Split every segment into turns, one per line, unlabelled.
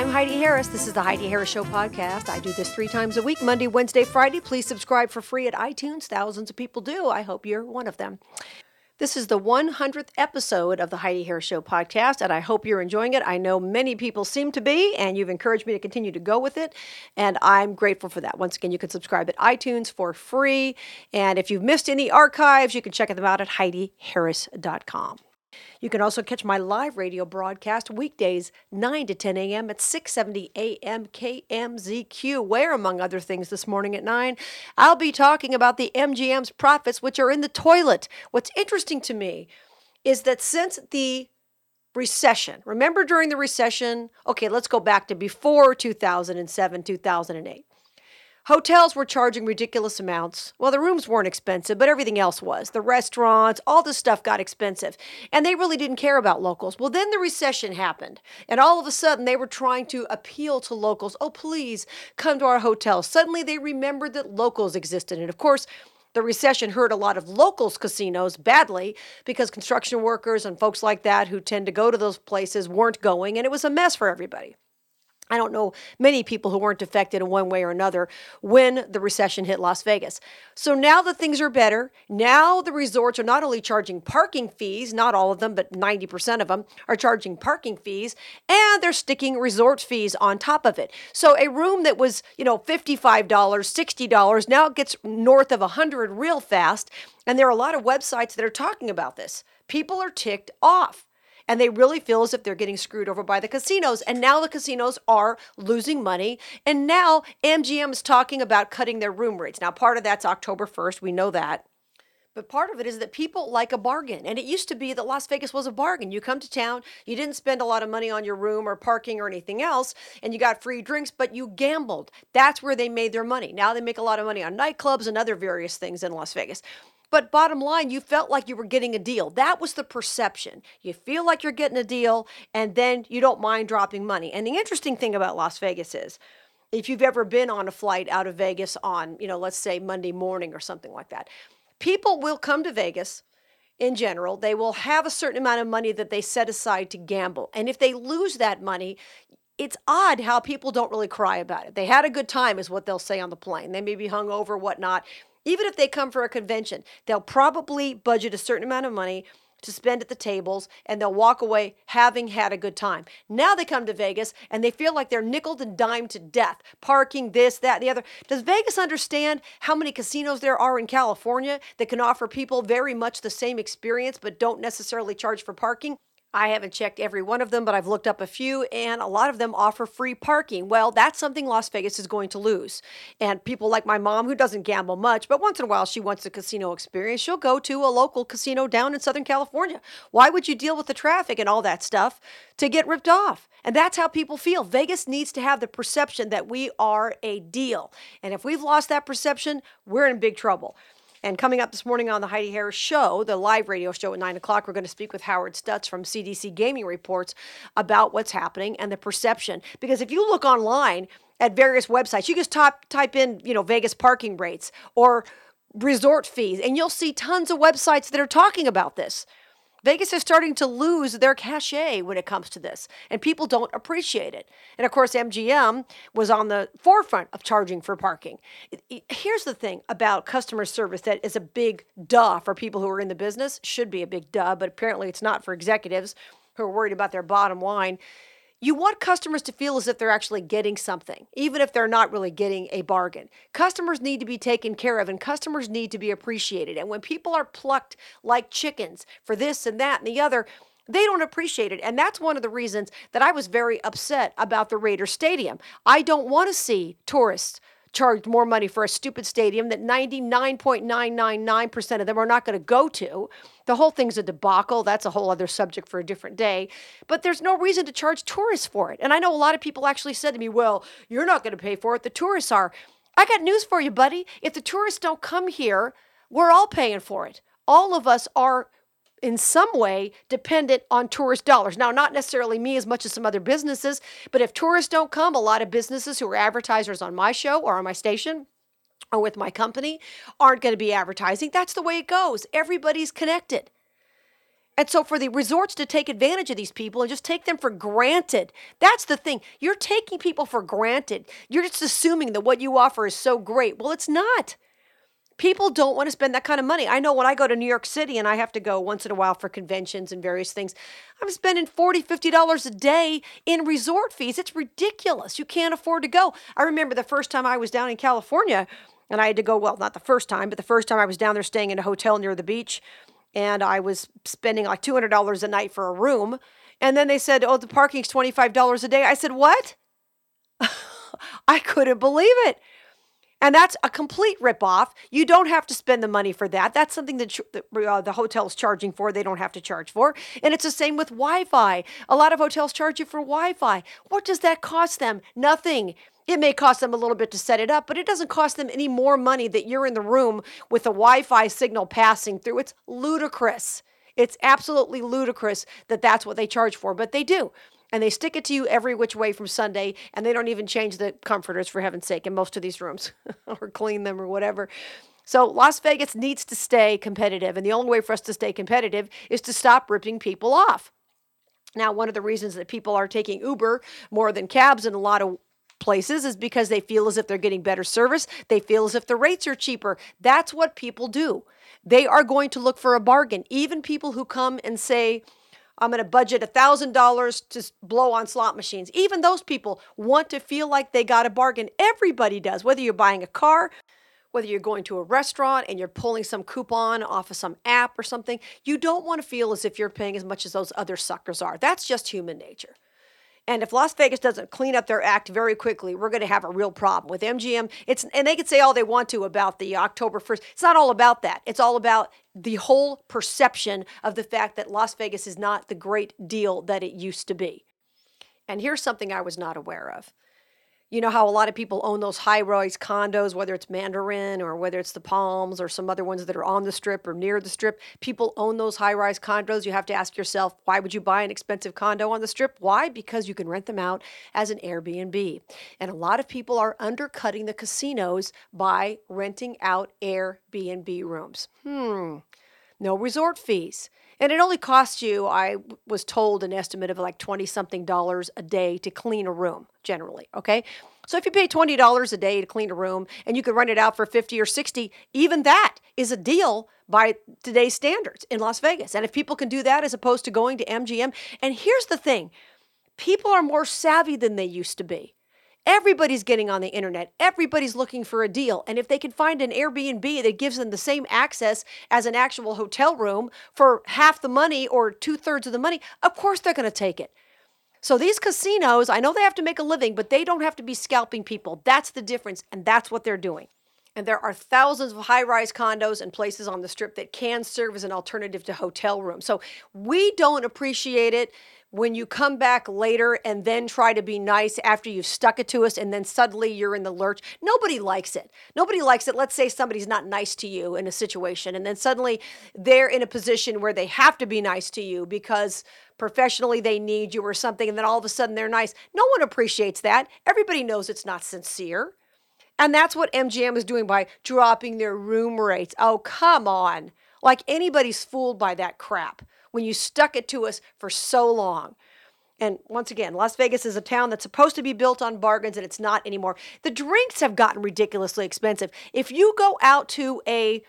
I'm Heidi Harris. This is the Heidi Harris Show podcast. I do this three times a week Monday, Wednesday, Friday. Please subscribe for free at iTunes. Thousands of people do. I hope you're one of them. This is the 100th episode of the Heidi Harris Show podcast, and I hope you're enjoying it. I know many people seem to be, and you've encouraged me to continue to go with it, and I'm grateful for that. Once again, you can subscribe at iTunes for free, and if you've missed any archives, you can check them out at HeidiHarris.com. You can also catch my live radio broadcast weekdays 9 to 10 a.m. at 670 a.m. KMZQ, where, among other things, this morning at 9, I'll be talking about the MGM's profits, which are in the toilet. What's interesting to me is that since the recession, remember during the recession, okay, let's go back to before 2007, 2008. Hotels were charging ridiculous amounts. Well, the rooms weren't expensive, but everything else was. The restaurants, all this stuff got expensive. And they really didn't care about locals. Well, then the recession happened. And all of a sudden, they were trying to appeal to locals. Oh, please come to our hotel. Suddenly, they remembered that locals existed. And of course, the recession hurt a lot of locals casinos badly because construction workers and folks like that who tend to go to those places weren't going, and it was a mess for everybody. I don't know many people who weren't affected in one way or another when the recession hit Las Vegas. So now that things are better, now the resorts are not only charging parking fees, not all of them, but 90% of them are charging parking fees, and they're sticking resort fees on top of it. So a room that was, you know, $55, $60 now it gets north of 100 real fast, and there are a lot of websites that are talking about this. People are ticked off and they really feel as if they're getting screwed over by the casinos. And now the casinos are losing money. And now MGM is talking about cutting their room rates. Now, part of that's October 1st. We know that. But part of it is that people like a bargain. And it used to be that Las Vegas was a bargain. You come to town, you didn't spend a lot of money on your room or parking or anything else, and you got free drinks, but you gambled. That's where they made their money. Now they make a lot of money on nightclubs and other various things in Las Vegas. But bottom line, you felt like you were getting a deal. That was the perception. You feel like you're getting a deal, and then you don't mind dropping money. And the interesting thing about Las Vegas is, if you've ever been on a flight out of Vegas on, you know, let's say Monday morning or something like that, people will come to Vegas in general. They will have a certain amount of money that they set aside to gamble. And if they lose that money, it's odd how people don't really cry about it. They had a good time, is what they'll say on the plane. They may be hung over, whatnot even if they come for a convention, they'll probably budget a certain amount of money to spend at the tables and they'll walk away having had a good time. Now they come to Vegas and they feel like they're nickled and dime to death, parking this, that, the other. Does Vegas understand how many casinos there are in California that can offer people very much the same experience but don't necessarily charge for parking? I haven't checked every one of them, but I've looked up a few, and a lot of them offer free parking. Well, that's something Las Vegas is going to lose. And people like my mom, who doesn't gamble much, but once in a while she wants a casino experience, she'll go to a local casino down in Southern California. Why would you deal with the traffic and all that stuff to get ripped off? And that's how people feel. Vegas needs to have the perception that we are a deal. And if we've lost that perception, we're in big trouble. And coming up this morning on the Heidi Harris Show, the live radio show at 9 o'clock, we're going to speak with Howard Stutz from CDC Gaming Reports about what's happening and the perception. Because if you look online at various websites, you just type, type in, you know, Vegas parking rates or resort fees, and you'll see tons of websites that are talking about this. Vegas is starting to lose their cachet when it comes to this, and people don't appreciate it. And of course, MGM was on the forefront of charging for parking. Here's the thing about customer service that is a big duh for people who are in the business, should be a big duh, but apparently it's not for executives who are worried about their bottom line you want customers to feel as if they're actually getting something, even if they're not really getting a bargain. Customers need to be taken care of and customers need to be appreciated. And when people are plucked like chickens for this and that and the other, they don't appreciate it. And that's one of the reasons that I was very upset about the Raider Stadium. I don't want to see tourists charged more money for a stupid stadium that 99.999% of them are not going to go to. The whole thing's a debacle. That's a whole other subject for a different day. But there's no reason to charge tourists for it. And I know a lot of people actually said to me, well, you're not going to pay for it. The tourists are. I got news for you, buddy. If the tourists don't come here, we're all paying for it. All of us are in some way dependent on tourist dollars. Now, not necessarily me as much as some other businesses, but if tourists don't come, a lot of businesses who are advertisers on my show or on my station or with my company aren't going to be advertising. That's the way it goes. Everybody's connected. And so for the resorts to take advantage of these people and just take them for granted, that's the thing. You're taking people for granted. You're just assuming that what you offer is so great. Well, it's not. People don't want to spend that kind of money. I know when I go to New York City and I have to go once in a while for conventions and various things, I'm spending $40, $50 a day in resort fees. It's ridiculous. You can't afford to go. I remember the first time I was down in California and I had to go, well, not the first time, but the first time I was down there staying in a hotel near the beach and I was spending like $200 a night for a room. And then they said, oh, the parking's $25 a day. I said, what? I couldn't believe it. And that's a complete ripoff. You don't have to spend the money for that. That's something that uh, the hotel's charging for. They don't have to charge for. And it's the same with Wi Fi. A lot of hotels charge you for Wi Fi. What does that cost them? Nothing. It may cost them a little bit to set it up, but it doesn't cost them any more money that you're in the room with a Wi Fi signal passing through. It's ludicrous. It's absolutely ludicrous that that's what they charge for, but they do. And they stick it to you every which way from Sunday, and they don't even change the comforters for heaven's sake in most of these rooms or clean them or whatever. So Las Vegas needs to stay competitive, and the only way for us to stay competitive is to stop ripping people off. Now, one of the reasons that people are taking Uber more than cabs in a lot of places is because they feel as if they're getting better service. They feel as if the rates are cheaper. That's what people do. They are going to look for a bargain. Even people who come and say, I'm going to budget $1,000 to blow on slot machines. Even those people want to feel like they got a bargain. Everybody does, whether you're buying a car, whether you're going to a restaurant and you're pulling some coupon off of some app or something. You don't want to feel as if you're paying as much as those other suckers are. That's just human nature. And if Las Vegas doesn't clean up their act very quickly, we're going to have a real problem with MGM. It's and they can say all they want to about the October 1st. It's not all about that. It's all about the whole perception of the fact that Las Vegas is not the great deal that it used to be. And here's something I was not aware of. You know how a lot of people own those high rise condos, whether it's Mandarin or whether it's the Palms or some other ones that are on the strip or near the strip. People own those high rise condos. You have to ask yourself, why would you buy an expensive condo on the strip? Why? Because you can rent them out as an Airbnb. And a lot of people are undercutting the casinos by renting out Airbnb rooms. Hmm. No resort fees. And it only costs you, I was told, an estimate of like 20 something dollars a day to clean a room, generally. Okay. So if you pay $20 a day to clean a room and you can rent it out for 50 or 60, even that is a deal by today's standards in Las Vegas. And if people can do that as opposed to going to MGM, and here's the thing people are more savvy than they used to be. Everybody's getting on the internet. Everybody's looking for a deal. And if they can find an Airbnb that gives them the same access as an actual hotel room for half the money or two thirds of the money, of course they're going to take it. So these casinos, I know they have to make a living, but they don't have to be scalping people. That's the difference. And that's what they're doing. And there are thousands of high rise condos and places on the strip that can serve as an alternative to hotel rooms. So we don't appreciate it when you come back later and then try to be nice after you've stuck it to us and then suddenly you're in the lurch. Nobody likes it. Nobody likes it. Let's say somebody's not nice to you in a situation and then suddenly they're in a position where they have to be nice to you because professionally they need you or something and then all of a sudden they're nice. No one appreciates that. Everybody knows it's not sincere. And that's what MGM is doing by dropping their room rates. Oh, come on. Like anybody's fooled by that crap when you stuck it to us for so long. And once again, Las Vegas is a town that's supposed to be built on bargains and it's not anymore. The drinks have gotten ridiculously expensive. If you go out to a,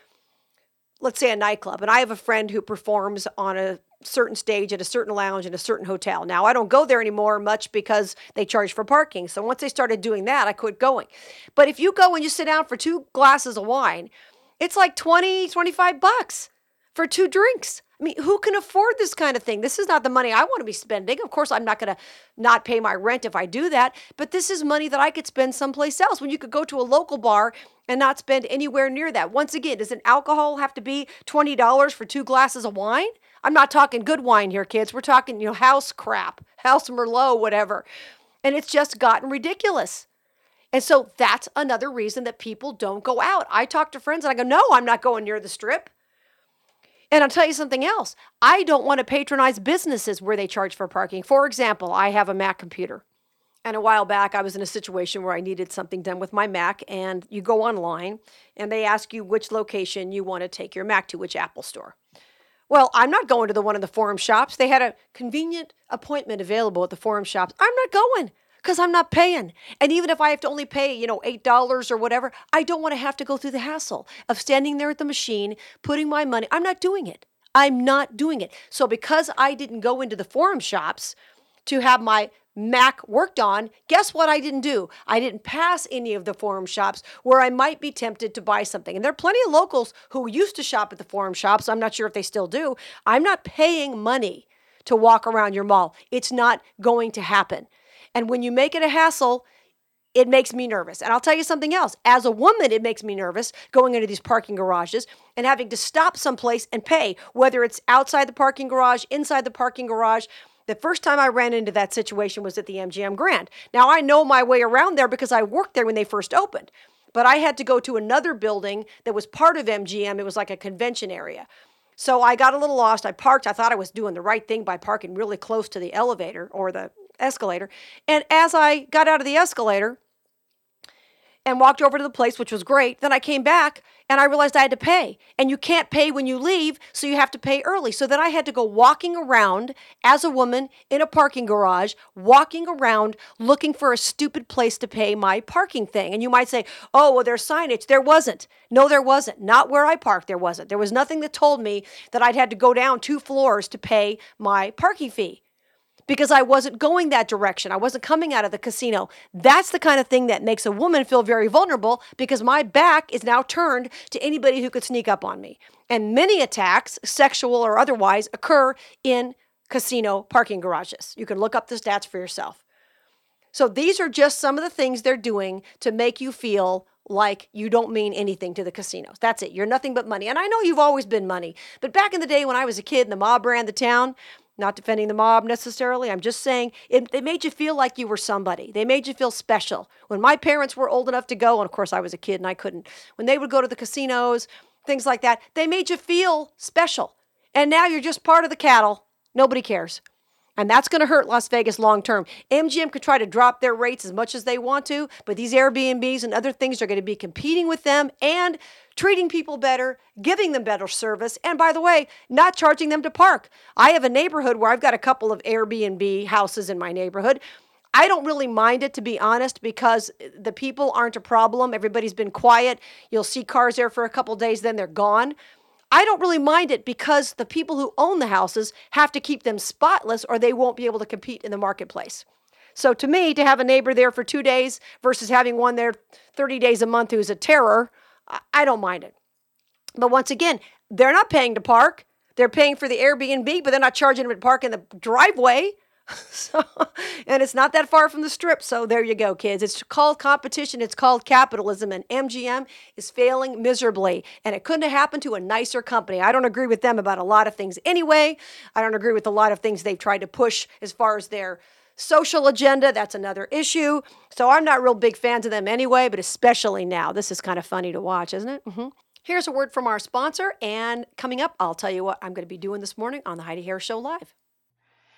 let's say a nightclub, and I have a friend who performs on a certain stage at a certain lounge in a certain hotel. Now, I don't go there anymore much because they charge for parking. So once they started doing that, I quit going. But if you go and you sit down for two glasses of wine, it's like 20, 25 bucks for two drinks. I mean, who can afford this kind of thing? This is not the money I want to be spending. Of course, I'm not going to not pay my rent if I do that, but this is money that I could spend someplace else when you could go to a local bar and not spend anywhere near that. Once again, does an alcohol have to be $20 for two glasses of wine? I'm not talking good wine here, kids. We're talking, you know, house crap, house Merlot, whatever. And it's just gotten ridiculous. And so that's another reason that people don't go out. I talk to friends and I go, no, I'm not going near the strip. And I'll tell you something else. I don't want to patronize businesses where they charge for parking. For example, I have a Mac computer. And a while back, I was in a situation where I needed something done with my Mac. And you go online and they ask you which location you want to take your Mac to, which Apple store. Well, I'm not going to the one in the forum shops. They had a convenient appointment available at the forum shops. I'm not going because I'm not paying. And even if I have to only pay, you know, $8 or whatever, I don't want to have to go through the hassle of standing there at the machine, putting my money. I'm not doing it. I'm not doing it. So because I didn't go into the forum shops to have my Mac worked on, guess what I didn't do? I didn't pass any of the forum shops where I might be tempted to buy something. And there are plenty of locals who used to shop at the forum shops. I'm not sure if they still do. I'm not paying money to walk around your mall. It's not going to happen. And when you make it a hassle, it makes me nervous. And I'll tell you something else. As a woman, it makes me nervous going into these parking garages and having to stop someplace and pay, whether it's outside the parking garage, inside the parking garage. The first time I ran into that situation was at the MGM Grand. Now I know my way around there because I worked there when they first opened. But I had to go to another building that was part of MGM. It was like a convention area. So I got a little lost. I parked. I thought I was doing the right thing by parking really close to the elevator or the escalator. And as I got out of the escalator, and walked over to the place, which was great. Then I came back and I realized I had to pay. And you can't pay when you leave, so you have to pay early. So then I had to go walking around as a woman in a parking garage, walking around looking for a stupid place to pay my parking thing. And you might say, oh, well, there's signage. There wasn't. No, there wasn't. Not where I parked, there wasn't. There was nothing that told me that I'd had to go down two floors to pay my parking fee because I wasn't going that direction. I wasn't coming out of the casino. That's the kind of thing that makes a woman feel very vulnerable because my back is now turned to anybody who could sneak up on me. And many attacks, sexual or otherwise, occur in casino parking garages. You can look up the stats for yourself. So these are just some of the things they're doing to make you feel like you don't mean anything to the casinos. That's it. You're nothing but money. And I know you've always been money. But back in the day when I was a kid and the mob ran the town, not defending the mob necessarily. I'm just saying it, made you feel like you were somebody. They made you feel special. When my parents were old enough to go, and of course I was a kid and I couldn't, when they would go to the casinos, things like that, they made you feel special. And now you're just part of the cattle. Nobody cares. And that's going to hurt Las Vegas long term. MGM could try to drop their rates as much as they want to, but these Airbnbs and other things are going to be competing with them and treating people better, giving them better service, and by the way, not charging them to park. I have a neighborhood where I've got a couple of Airbnb houses in my neighborhood. I don't really mind it to be honest because the people aren't a problem. Everybody's been quiet. You'll see cars there for a couple days, then they're gone. I don't really mind it because the people who own the houses have to keep them spotless or they won't be able to compete in the marketplace. So to me, to have a neighbor there for two days versus having one there 30 days a month who's a terror, I don't mind it. But once again, they're not paying to park. They're paying for the Airbnb, but they're not charging them to park in the driveway. so, and it's not that far from the strip. So there you go, kids. It's called competition. It's called capitalism. And MGM is failing miserably. And it couldn't have happened to a nicer company. I don't agree with them about a lot of things anyway. I don't agree with a lot of things they've tried to push as far as their social agenda. That's another issue. So I'm not real big fans of them anyway, but especially now. This is kind of funny to watch, isn't it? Mm-hmm. Here's a word from our sponsor. And coming up, I'll tell you what I'm going to be doing this morning on the Heidi Harris Show Live.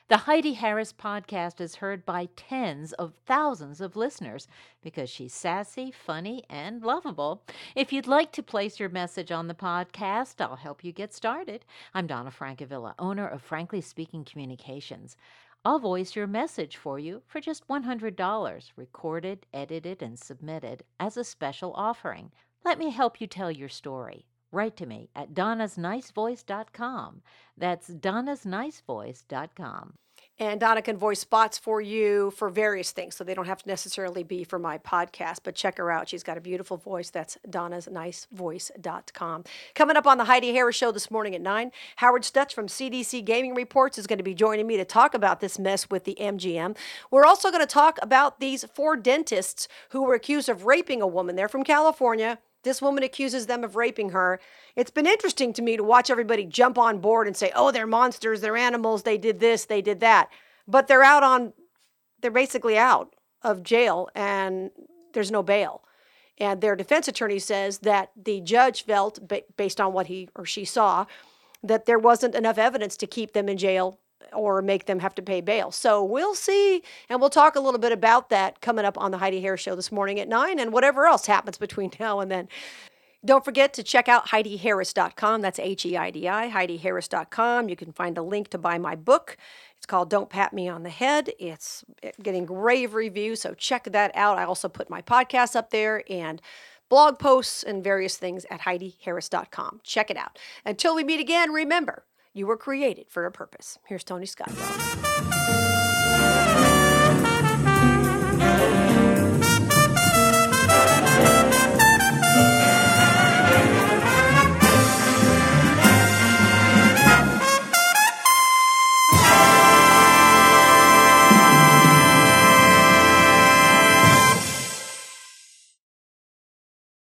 The Heidi Harris podcast is heard by tens of thousands of listeners because she's sassy, funny, and lovable. If you'd like to place your message on the podcast, I'll help you get started. I'm Donna Francavilla, owner of Frankly Speaking Communications. I'll voice your message for you for just $100, recorded, edited, and submitted as a special offering. Let me help you tell your story. Write to me at donnasnicevoice.com. That's donnasnicevoice.com.
And Donna can voice spots for you for various things. So they don't have to necessarily be for my podcast, but check her out. She's got a beautiful voice. That's Donna's donnasnicevoice.com. Coming up on the Heidi Harris Show this morning at 9, Howard Stutz from CDC Gaming Reports is going to be joining me to talk about this mess with the MGM. We're also going to talk about these four dentists who were accused of raping a woman. They're from California. This woman accuses them of raping her. It's been interesting to me to watch everybody jump on board and say, oh, they're monsters, they're animals, they did this, they did that. But they're out on, they're basically out of jail and there's no bail. And their defense attorney says that the judge felt, based on what he or she saw, that there wasn't enough evidence to keep them in jail or make them have to pay bail. So we'll see. And we'll talk a little bit about that coming up on the Heidi Harris Show this morning at 9 and whatever else happens between now and then. Don't forget to check out HeidiHarris.com. That's H E I D I, HeidiHarris.com. You can find a link to buy my book. It's called Don't Pat Me on the Head. It's getting rave reviews, so check that out. I also put my podcast up there and blog posts and various things at HeidiHarris.com. Check it out. Until we meet again, remember, you were created for a purpose. Here's Tony Scott.